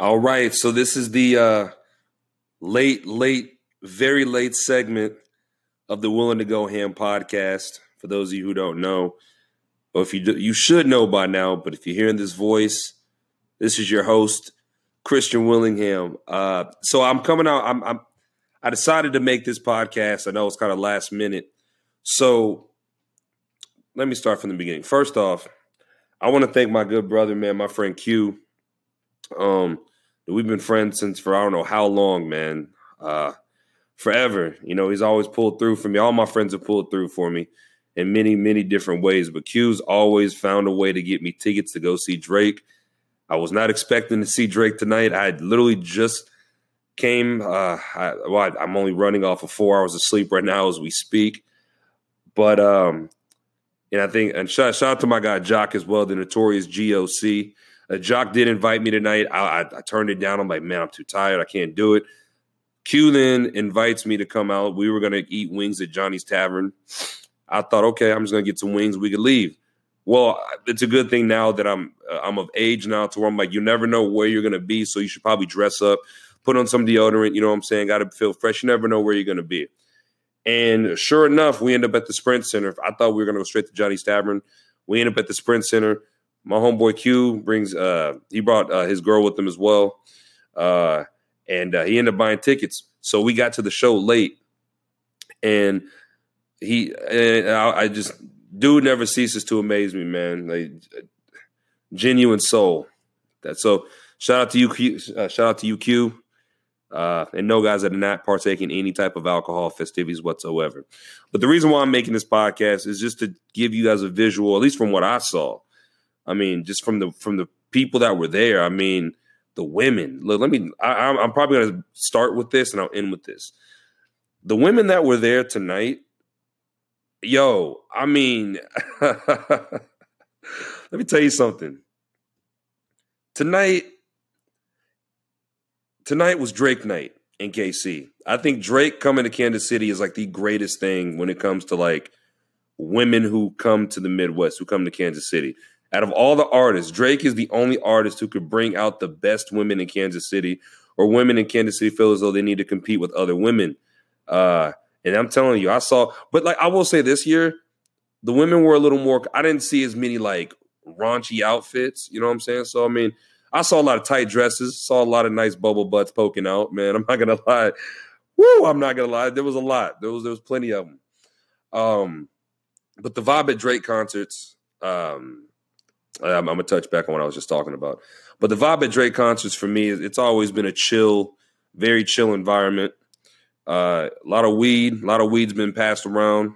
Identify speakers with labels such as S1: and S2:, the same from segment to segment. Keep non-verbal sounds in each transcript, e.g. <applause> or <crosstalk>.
S1: All right, so this is the uh, late, late, very late segment of the Willing to Go Ham podcast. For those of you who don't know, or if you do, you should know by now, but if you're hearing this voice, this is your host, Christian Willingham. Uh, so I'm coming out. I'm, I'm I decided to make this podcast. I know it's kind of last minute, so let me start from the beginning. First off, I want to thank my good brother, man, my friend Q. Um, we've been friends since for I don't know how long, man. Uh, forever. You know, he's always pulled through for me. All my friends have pulled through for me in many, many different ways. But Q's always found a way to get me tickets to go see Drake. I was not expecting to see Drake tonight. I literally just came. Uh, I, well, I'm only running off of four hours of sleep right now as we speak. But um, and I think and shout, shout out to my guy Jock as well, the notorious GOC. Uh, Jock did invite me tonight. I, I, I, turned it down. I'm like, man, I'm too tired. I can't do it. Q then invites me to come out. We were gonna eat wings at Johnny's Tavern. I thought, okay, I'm just gonna get some wings. We could leave. Well, it's a good thing now that I'm uh, I'm of age now to where I'm like, you never know where you're gonna be, so you should probably dress up, put on some deodorant. You know what I'm saying? Got to feel fresh. You never know where you're gonna be. And sure enough, we end up at the Sprint Center. I thought we were gonna go straight to Johnny's Tavern. We end up at the Sprint Center. My homeboy Q brings uh he brought uh, his girl with him as well. Uh and uh, he ended up buying tickets. So we got to the show late, and he and I, I just dude never ceases to amaze me, man. Like genuine soul. That so shout out to you, Q, uh, shout out to you, Q. Uh, and no guys that are not partaking any type of alcohol festivities whatsoever. But the reason why I'm making this podcast is just to give you guys a visual, at least from what I saw. I mean, just from the from the people that were there. I mean, the women. Look, let me. I, I'm probably going to start with this and I'll end with this. The women that were there tonight, yo. I mean, <laughs> let me tell you something. Tonight, tonight was Drake night in KC. I think Drake coming to Kansas City is like the greatest thing when it comes to like women who come to the Midwest, who come to Kansas City out of all the artists, Drake is the only artist who could bring out the best women in Kansas City, or women in Kansas City feel as though they need to compete with other women. Uh, and I'm telling you, I saw, but like I will say this year, the women were a little more. I didn't see as many like raunchy outfits. You know what I'm saying? So I mean, I saw a lot of tight dresses, saw a lot of nice bubble butts poking out. Man, I'm not gonna <laughs> lie. Woo, I'm not gonna lie. There was a lot. There was there was plenty of them. Um, but the vibe at Drake concerts, um, I'm, I'm, gonna touch back on what I was just talking about. But the vibe at Drake concerts for me, it's always been a chill, very chill environment. Uh, a lot of weed, a lot of weed's been passed around.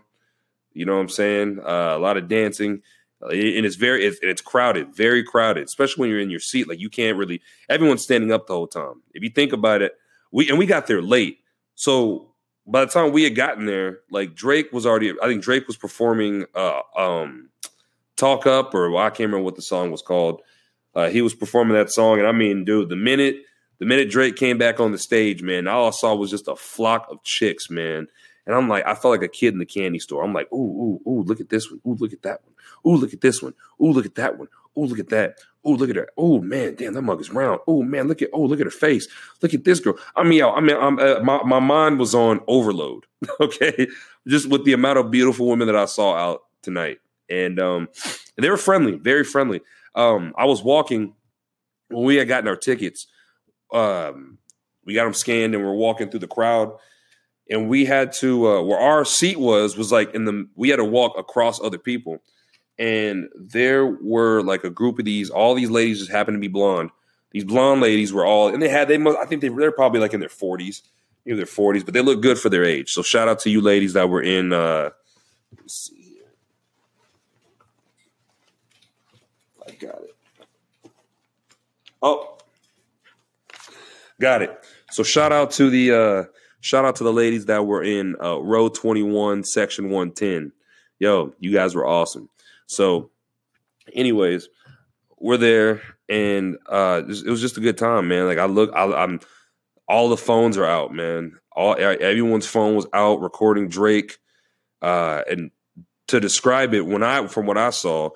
S1: You know what I'm saying? Uh, a lot of dancing, uh, and it's very it's, it's crowded, very crowded, especially when you're in your seat. Like you can't really. Everyone's standing up the whole time. If you think about it, we and we got there late, so by the time we had gotten there, like Drake was already. I think Drake was performing. Uh, um, Talk Up, or I can't remember what the song was called. Uh, he was performing that song, and I mean, dude, the minute the minute Drake came back on the stage, man, all I saw was just a flock of chicks, man. And I'm like, I felt like a kid in the candy store. I'm like, ooh, ooh, ooh, look at this one. Ooh, look at that one. Ooh, look at this one. Ooh, look at that one. Ooh, look at that. Ooh, look at her. Oh man, damn, that mug is round. Oh man, look at oh look at her face. Look at this girl. I mean, I mean, I'm, uh, my my mind was on overload. <laughs> Okay, just with the amount of beautiful women that I saw out tonight and um, they were friendly, very friendly. Um, I was walking when we had gotten our tickets. Um, we got them scanned, and we're walking through the crowd, and we had to uh, where our seat was was like in the we had to walk across other people, and there were like a group of these. All these ladies just happened to be blonde. These blonde ladies were all, and they had they must. I think they they're probably like in their forties, maybe their forties, but they look good for their age. So shout out to you ladies that were in. Uh, got it. Oh, got it. So shout out to the uh shout out to the ladies that were in uh row 21 section 110 yo you guys were awesome. So anyways we're there and uh it was just a good time man. Like i look I, i'm all the phones are out man. All everyone's phone was out recording drake uh and to describe it when i from what i saw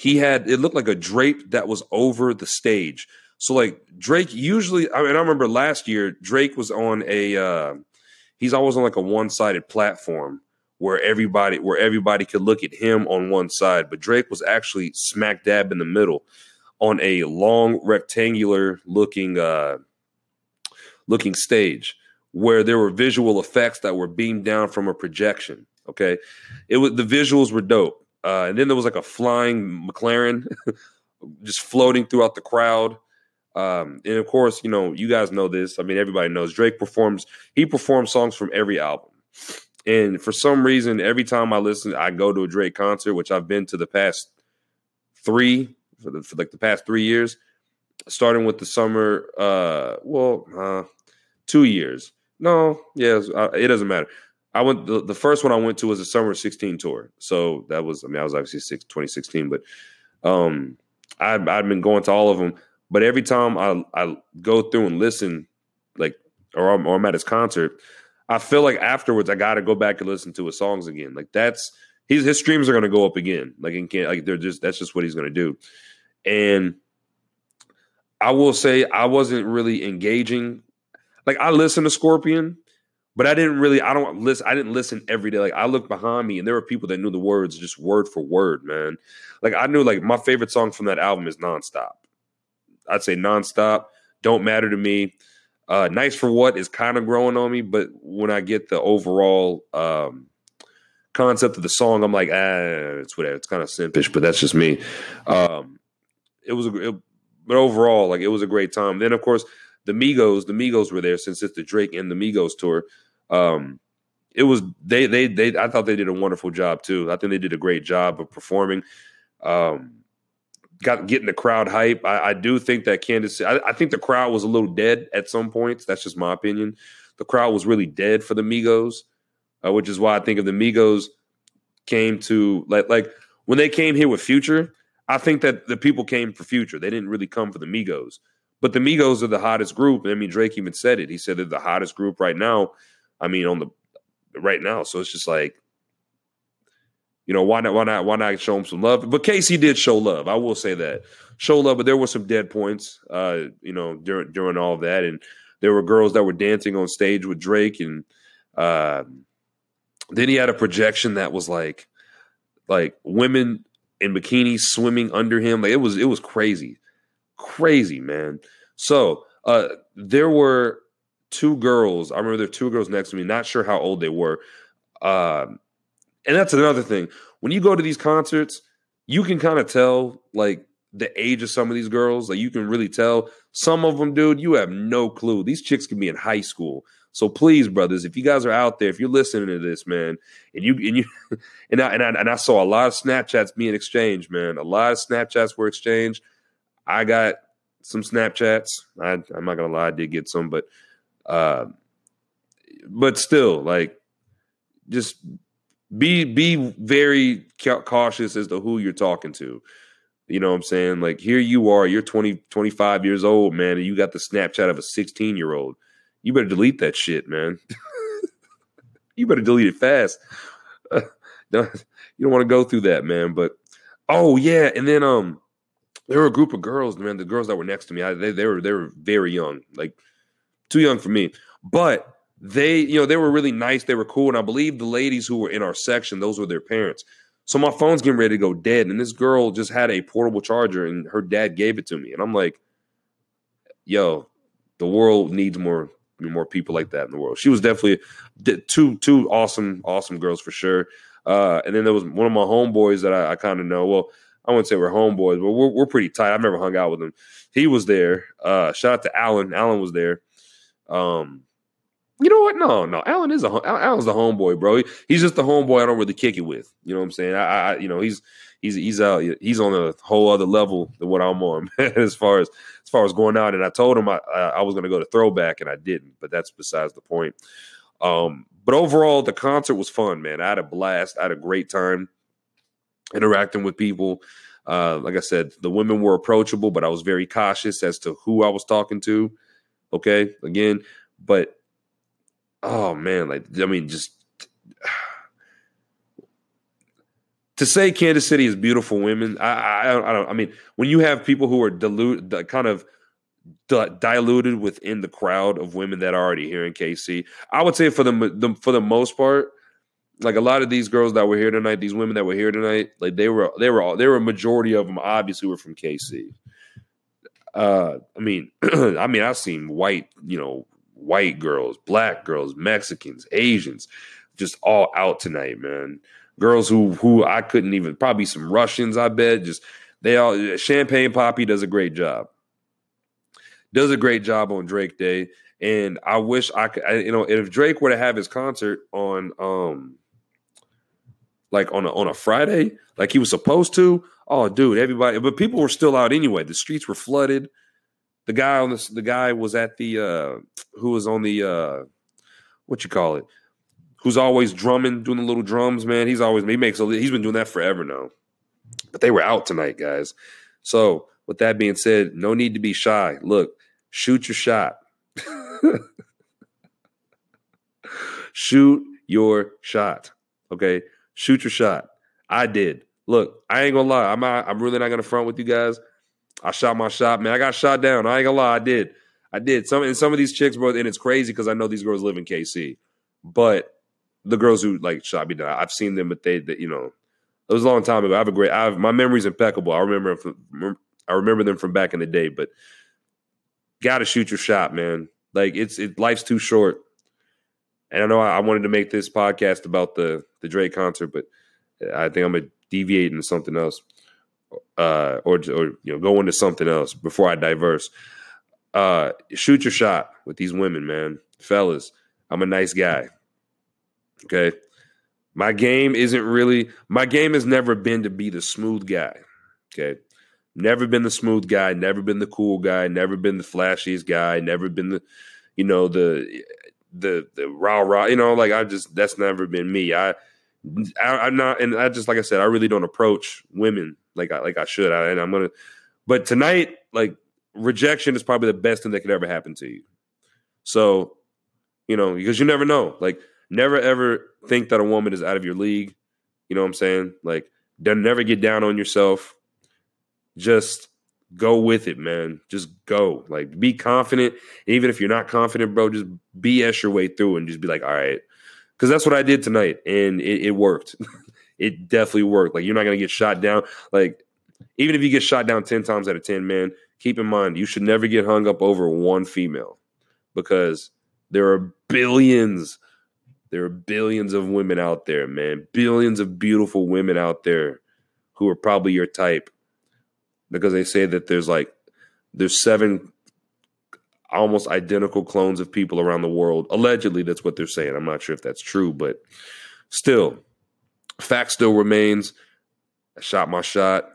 S1: he had it looked like a drape that was over the stage. So like Drake usually, I mean, I remember last year Drake was on a, uh, he's always on like a one sided platform where everybody where everybody could look at him on one side, but Drake was actually smack dab in the middle on a long rectangular looking uh, looking stage where there were visual effects that were beamed down from a projection. Okay, it was the visuals were dope, uh, and then there was like a flying McLaren <laughs> just floating throughout the crowd. Um, and of course, you know, you guys know this. I mean, everybody knows Drake performs, he performs songs from every album. And for some reason, every time I listen, I go to a Drake concert, which I've been to the past three, for, the, for like the past three years, starting with the summer, uh, well, uh, two years. No, yeah, uh, it doesn't matter. I went the, the first one I went to was the summer 16 tour. So that was I mean I was obviously six, 2016, but um I've I've been going to all of them. But every time I I go through and listen, like or I'm, or I'm at his concert, I feel like afterwards I got to go back and listen to his songs again. Like that's his his streams are going to go up again. Like and can't like they're just that's just what he's going to do. And I will say I wasn't really engaging. Like I listen to Scorpion, but I didn't really. I don't listen. I didn't listen every day. Like I looked behind me, and there were people that knew the words just word for word, man. Like I knew like my favorite song from that album is Nonstop. I'd say Nonstop. Don't matter to me. Uh, nice for what is kind of growing on me, but when I get the overall um, concept of the song, I'm like, ah, it's whatever. It's kind of simpish, but that's just me. Um, it was a, it, but overall, like it was a great time. Then of course the Migos, the Migos were there since it's the Drake and the Migos tour. Um, it was they they they. I thought they did a wonderful job too. I think they did a great job of performing. Um, got getting the crowd hype. I, I do think that Kansas. I, I, think the crowd was a little dead at some points. That's just my opinion. The crowd was really dead for the Migos, uh, which is why I think if the Migos came to like like when they came here with Future, I think that the people came for Future. They didn't really come for the Migos. But the Migos are the hottest group. I mean, Drake even said it. He said they're the hottest group right now. I mean, on the right now. So it's just like, you know, why not? Why not? Why not show him some love? But KC did show love. I will say that show love. But there were some dead points, uh, you know, during during all of that, and there were girls that were dancing on stage with Drake, and uh, then he had a projection that was like, like women in bikinis swimming under him. Like it was, it was crazy, crazy, man. So uh, there were two girls. I remember there were two girls next to me. Not sure how old they were. Um, and that's another thing. When you go to these concerts, you can kind of tell like the age of some of these girls. Like you can really tell. Some of them, dude, you have no clue. These chicks can be in high school. So please, brothers, if you guys are out there, if you're listening to this, man, and you and you <laughs> and I and I, and I saw a lot of Snapchats being exchanged, man. A lot of Snapchats were exchanged. I got some Snapchats. I, I'm not gonna lie, I did get some, but uh, but still, like, just be be very cautious as to who you're talking to. You know what I'm saying? Like here you are, you're 20, 25 years old, man, and you got the Snapchat of a 16 year old you better delete that shit, man. <laughs> you better delete it fast. <laughs> Uh, you don't want to go through that, man. But oh yeah, and then um, there were a group of girls, man. The girls that were next to me, I, they they were they were very young, like too young for me. But they, you know, they were really nice. They were cool, and I believe the ladies who were in our section, those were their parents. So my phone's getting ready to go dead, and this girl just had a portable charger, and her dad gave it to me, and I'm like, "Yo, the world needs more more people like that in the world. She was definitely two two awesome awesome girls for sure. Uh, and then there was one of my homeboys that I, I kind of know. Well, I wouldn't say we're homeboys, but we're we're pretty tight. I've never hung out with him. He was there. Uh, shout out to Alan. Alan was there. Um, you know what? No, no. Alan is a Alan's the homeboy, bro. He, he's just the homeboy I don't really kick it with. You know what I'm saying? I, I you know, he's he's he's out. He's on a whole other level than what I'm on <laughs> as far as as far as going out. And I told him I I was going to go to throwback, and I didn't. But that's besides the point. Um, but overall, the concert was fun, man. I had a blast. I had a great time interacting with people. Uh, like I said, the women were approachable, but I was very cautious as to who I was talking to. Okay, again, but oh man, like I mean, just <sighs> to say Kansas City is beautiful women, I, I, I don't. I mean, when you have people who are dilute, kind of diluted within the crowd of women that are already here in KC. I would say for the, the for the most part, like a lot of these girls that were here tonight, these women that were here tonight, like they were they were all they were a majority of them obviously were from KC. Uh, I mean, <clears throat> I mean, I've seen white, you know, white girls, black girls, Mexicans, Asians, just all out tonight, man. Girls who who I couldn't even probably some Russians, I bet. Just they all Champagne Papi does a great job. Does a great job on Drake Day. And I wish I could, I, you know, if Drake were to have his concert on, um, like on a, on a Friday, like he was supposed to, oh, dude, everybody, but people were still out anyway. The streets were flooded. The guy on this, the guy was at the, uh, who was on the, uh, what you call it, who's always drumming, doing the little drums, man. He's always, he makes, a, he's been doing that forever now. But they were out tonight, guys. So with that being said, no need to be shy. Look, shoot your shot. <laughs> shoot your shot. Okay. Shoot your shot. I did. Look, I ain't gonna lie. I'm not, I'm really not gonna front with you guys. I shot my shot, man. I got shot down. I ain't gonna lie. I did. I did. Some and some of these chicks, bro, and it's crazy because I know these girls live in KC. But the girls who like shot me down, I've seen them, but they, they you know, it was a long time ago. I have a great. I have my memory's impeccable. I remember I remember them from back in the day. But got to shoot your shot, man. Like it's it life's too short. And I know I, wanted to make this podcast about the the Drake concert, but I think I'm gonna deviate into something else, uh, or or you know go into something else before I diverse. Uh, shoot your shot with these women, man, fellas. I'm a nice guy. Okay, my game isn't really my game has never been to be the smooth guy. Okay, Never been the smooth guy, never been the cool guy, never been the flashiest guy, never been the, you know, the the the rah rah. You know, like I just that's never been me. I, I am not, and I just like I said, I really don't approach women like I like I should. I, and I'm gonna, but tonight, like rejection is probably the best thing that could ever happen to you. So, you know, because you never know. Like, never ever think that a woman is out of your league. You know what I'm saying? Like, don't never get down on yourself just go with it, man. Just go. Like be confident. Even if you're not confident, bro, just BS your way through and just be like, all right. Cause that's what I did tonight. And it, it worked. <laughs> it definitely worked. Like you're not gonna get shot down. Like, even if you get shot down 10 times out of 10, man, keep in mind you should never get hung up over one female because there are billions. There are billions of women out there, man. Billions of beautiful women out there who are probably your type because they say that there's like there's seven almost identical clones of people around the world. Allegedly, that's what they're saying. I'm not sure if that's true, but still, fact still remains. I shot my shot.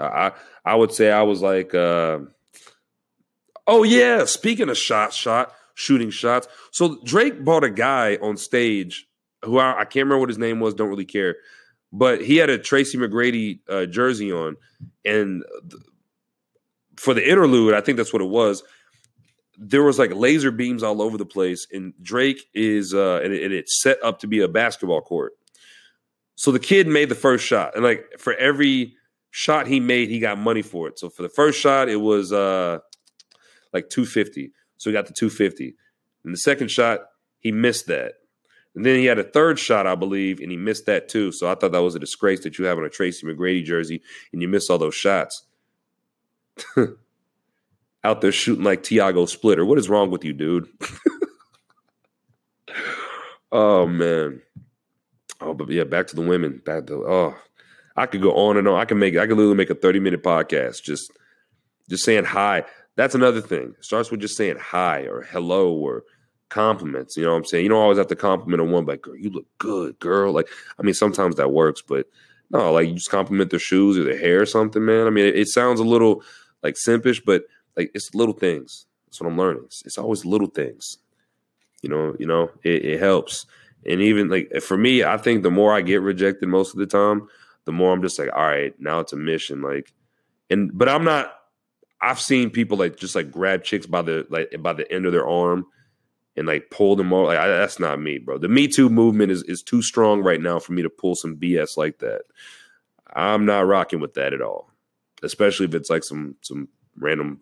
S1: I I would say I was like, uh, oh yeah. Speaking of shot, shot shooting shots. So Drake bought a guy on stage who I, I can't remember what his name was. Don't really care but he had a Tracy McGrady uh, jersey on, and th- for the interlude, I think that's what it was. There was like laser beams all over the place, and Drake is uh, and, it, and it's set up to be a basketball court. So the kid made the first shot, and like for every shot he made, he got money for it. So for the first shot, it was uh, like two fifty. So he got the two fifty. And the second shot, he missed that. And then he had a third shot, I believe, and he missed that too. So I thought that was a disgrace that you have on a Tracy McGrady jersey and you miss all those shots. <laughs> Out there shooting like Tiago Splitter. What is wrong with you, dude? <laughs> oh man. Oh, but yeah, back to the women. Back to oh, I could go on and on. I can make I could literally make a 30 minute podcast just just saying hi. That's another thing. It starts with just saying hi or hello or compliments. You know what I'm saying? You don't always have to compliment a woman, like, girl, you look good, girl. Like, I mean, sometimes that works, but no, like you just compliment their shoes or their hair or something, man. I mean, it, it sounds a little like simpish, but like it's little things. That's what I'm learning. It's, it's always little things. You know, you know, it, it helps. And even like for me, I think the more I get rejected most of the time, the more I'm just like, all right, now it's a mission. Like, and but I'm not. I've seen people like just like grab chicks by the like by the end of their arm and like pull them all. Like, I, that's not me, bro. The Me Too movement is is too strong right now for me to pull some BS like that. I'm not rocking with that at all, especially if it's like some some random.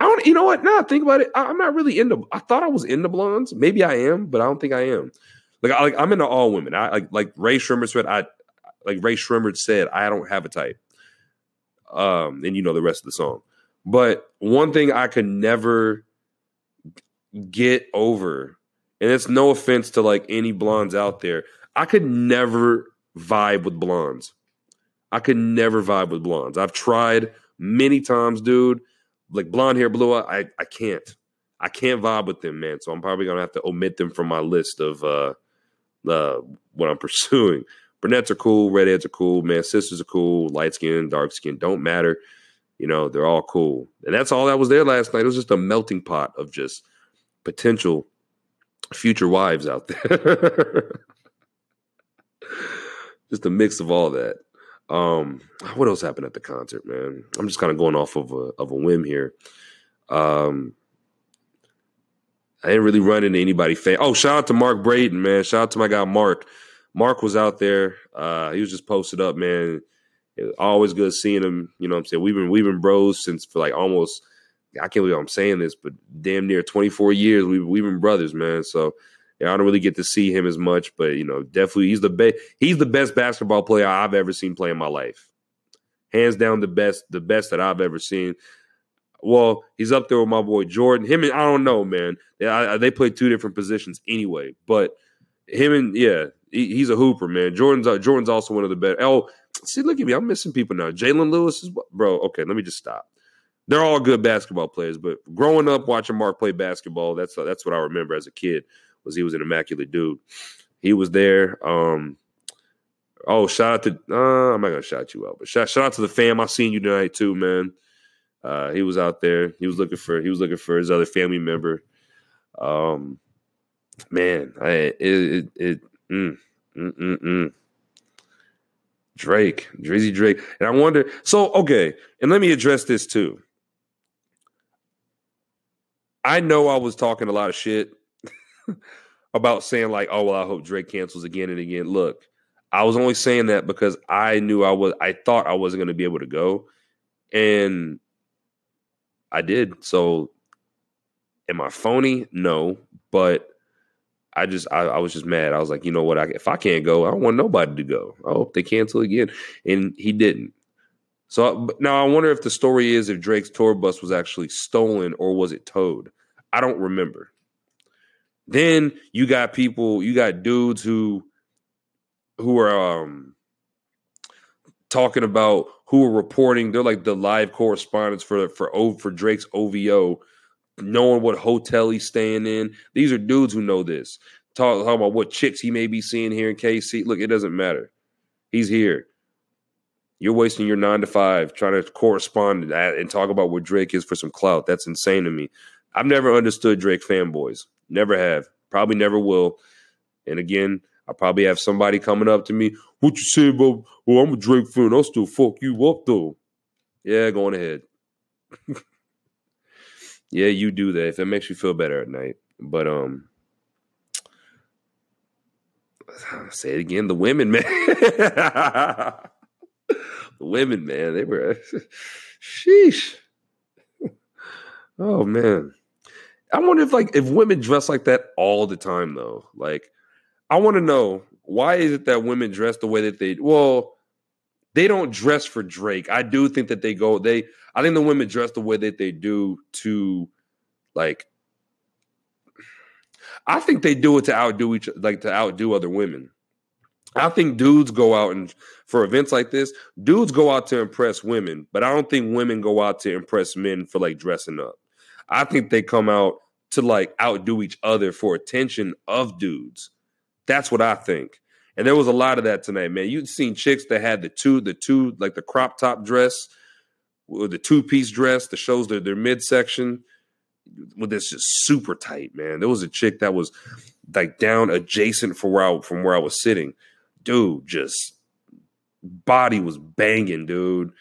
S1: I don't. You know what? Now think about it. I, am not really into. I thought I was into blondes. Maybe I am, but I don't think I am. Like, I, like I'm into all women. I like like Rae Sremmurd said. I like Rae Sremmurd said. I don't have a type. Um, and you know the rest of the song. But one thing I could never get over, and it's no offense to like any blondes out there, I could never vibe with blondes. I could never vibe with blondes. I've tried many times, dude. Like blonde hair, blue eye, I, I can't. I can't vibe with them, man. So I'm probably gonna have to omit them from my list of uh, uh what I'm <laughs> pursuing. Brunettes are cool, redheads are cool, man. Sisters are cool, light skin, dark skin, don't matter. You know, they're all cool. And that's all that was there last night. It was just a melting pot of just potential future wives out there. <laughs> just a mix of all that. Um, what else happened at the concert, man? I'm just kind of going off of a of a whim here. Um, I didn't really run into anybody. Fan- oh, shout out to Mark Braden, man. Shout out to my guy Mark. Mark was out there. Uh, he was just posted up, man. always good seeing him. You know what I'm saying? We've been we've been bros since for like almost I can't believe I'm saying this, but damn near 24 years we've we've been brothers, man. So yeah, I don't really get to see him as much, but you know, definitely he's the best. He's the best basketball player I've ever seen play in my life, hands down the best, the best that I've ever seen. Well, he's up there with my boy Jordan. Him and I don't know, man. They, I, they play two different positions anyway, but him and yeah, he, he's a hooper, man. Jordan's uh, Jordan's also one of the best. Oh, see, look at me, I'm missing people now. Jalen Lewis is bro. Okay, let me just stop. They're all good basketball players, but growing up watching Mark play basketball, that's that's what I remember as a kid. Was he was an immaculate dude. He was there. Um, oh, shout out to uh, I'm not gonna shout you out, but shout, shout out to the fam. I seen you tonight too, man. Uh, he was out there. He was looking for he was looking for his other family member. Um, man, I it it, it mm, mm, mm, mm. Drake, Drizzy Drake, and I wonder. So okay, and let me address this too. I know I was talking a lot of shit <laughs> about saying like, "Oh well, I hope Drake cancels again and again." Look, I was only saying that because I knew I was. I thought I wasn't going to be able to go, and I did. So, am I phony? No, but I just I, I, was just mad. I was like, you know what? I, if I can't go, I don't want nobody to go. I hope they cancel again, and he didn't. So now I wonder if the story is if Drake's tour bus was actually stolen or was it towed. I don't remember. Then you got people, you got dudes who who are um talking about who are reporting. They're like the live correspondents for for for Drake's OVO, knowing what hotel he's staying in. These are dudes who know this. Talk, talk about what chicks he may be seeing here in KC. Look, it doesn't matter. He's here. You're wasting your nine to five trying to correspond and talk about what Drake is for some clout. That's insane to me. I've never understood Drake fanboys. Never have. Probably never will. And again, I probably have somebody coming up to me. What you say about? Oh, I'm a Drake fan. I'll still fuck you up though. Yeah, going ahead. <laughs> yeah, you do that if it makes you feel better at night. But um, I'll <sighs> say it again. The women, man. <laughs> the women, man. They were. <laughs> Sheesh. Oh man. I wonder if like if women dress like that all the time though. Like I want to know why is it that women dress the way that they well they don't dress for Drake. I do think that they go they I think the women dress the way that they do to like I think they do it to outdo each like to outdo other women. I think dudes go out and for events like this, dudes go out to impress women, but I don't think women go out to impress men for like dressing up. I think they come out to like outdo each other for attention of dudes. That's what I think. And there was a lot of that tonight, man. You'd seen chicks that had the two, the two, like the crop top dress, or the two piece dress that shows their, their midsection. With this just super tight, man. There was a chick that was like down adjacent from where I, from where I was sitting. Dude, just body was banging, dude.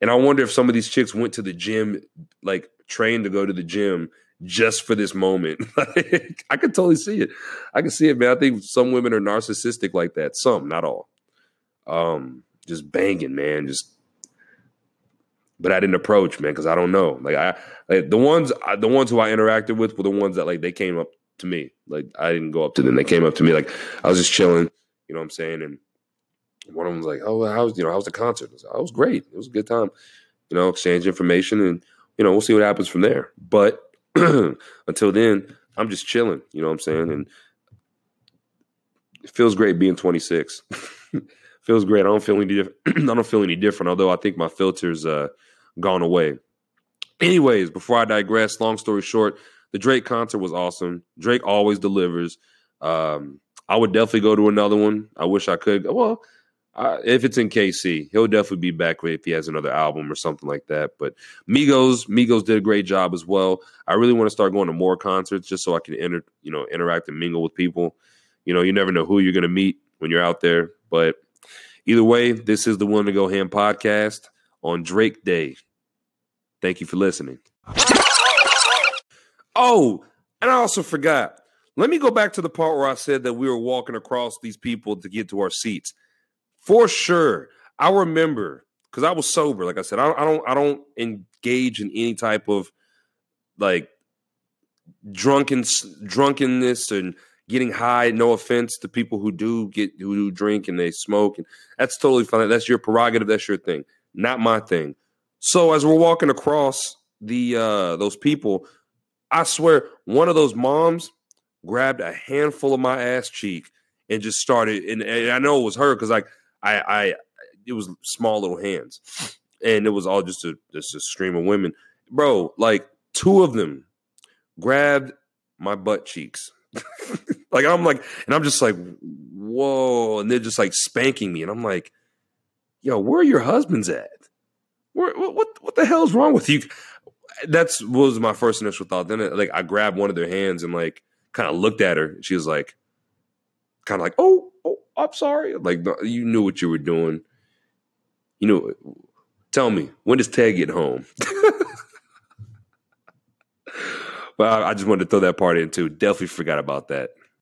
S1: And I wonder if some of these chicks went to the gym like trained to go to the gym just for this moment. <laughs> like, I could totally see it. I can see it, man. I think some women are narcissistic like that. Some, not all. Um, just banging, man. Just but I didn't approach, man, because I don't know. Like I, like, the ones, the ones who I interacted with were the ones that like they came up to me. Like I didn't go up to them; they came up to me. Like I was just chilling, you know what I'm saying? And one of them was like, "Oh, how's you know how's the concert?" I was, like, oh, it was great. It was a good time. You know, exchange information, and you know we'll see what happens from there. But <clears throat> until then, I'm just chilling. You know what I'm saying? And it feels great being 26. <laughs> feels great. I don't feel any different. <clears throat> I don't feel any different. Although I think my filters uh gone away. Anyways, before I digress, long story short, the Drake concert was awesome. Drake always delivers. Um, I would definitely go to another one. I wish I could. Well, uh, if it's in KC, he'll definitely be back if he has another album or something like that. But Migos, Migos did a great job as well. I really want to start going to more concerts just so I can enter, you know, interact and mingle with people. You know, you never know who you're going to meet when you're out there. But either way, this is the One to Go Ham podcast on Drake Day. Thank you for listening. Oh, and I also forgot. Let me go back to the part where I said that we were walking across these people to get to our seats. For sure, I remember because I was sober. Like I said, I don't, I don't, I don't engage in any type of like drunken drunkenness and getting high. No offense to people who do get who do drink and they smoke, and that's totally fine. That's your prerogative. That's your thing, not my thing. So as we're walking across the uh those people, I swear one of those moms grabbed a handful of my ass cheek and just started and, and I know it was her because like I I it was small little hands and it was all just a just a stream of women. Bro, like two of them grabbed my butt cheeks. <laughs> like I'm like, and I'm just like, whoa, and they're just like spanking me, and I'm like, yo, where are your husbands at? Where, what what the hell's wrong with you? That's was my first initial thought. Then like I grabbed one of their hands and like kind of looked at her. She was like, kind of like, oh, oh, I'm sorry. Like you knew what you were doing. You know, tell me when does Ted get home? <laughs> I, I just wanted to throw that part in too. Definitely forgot about that.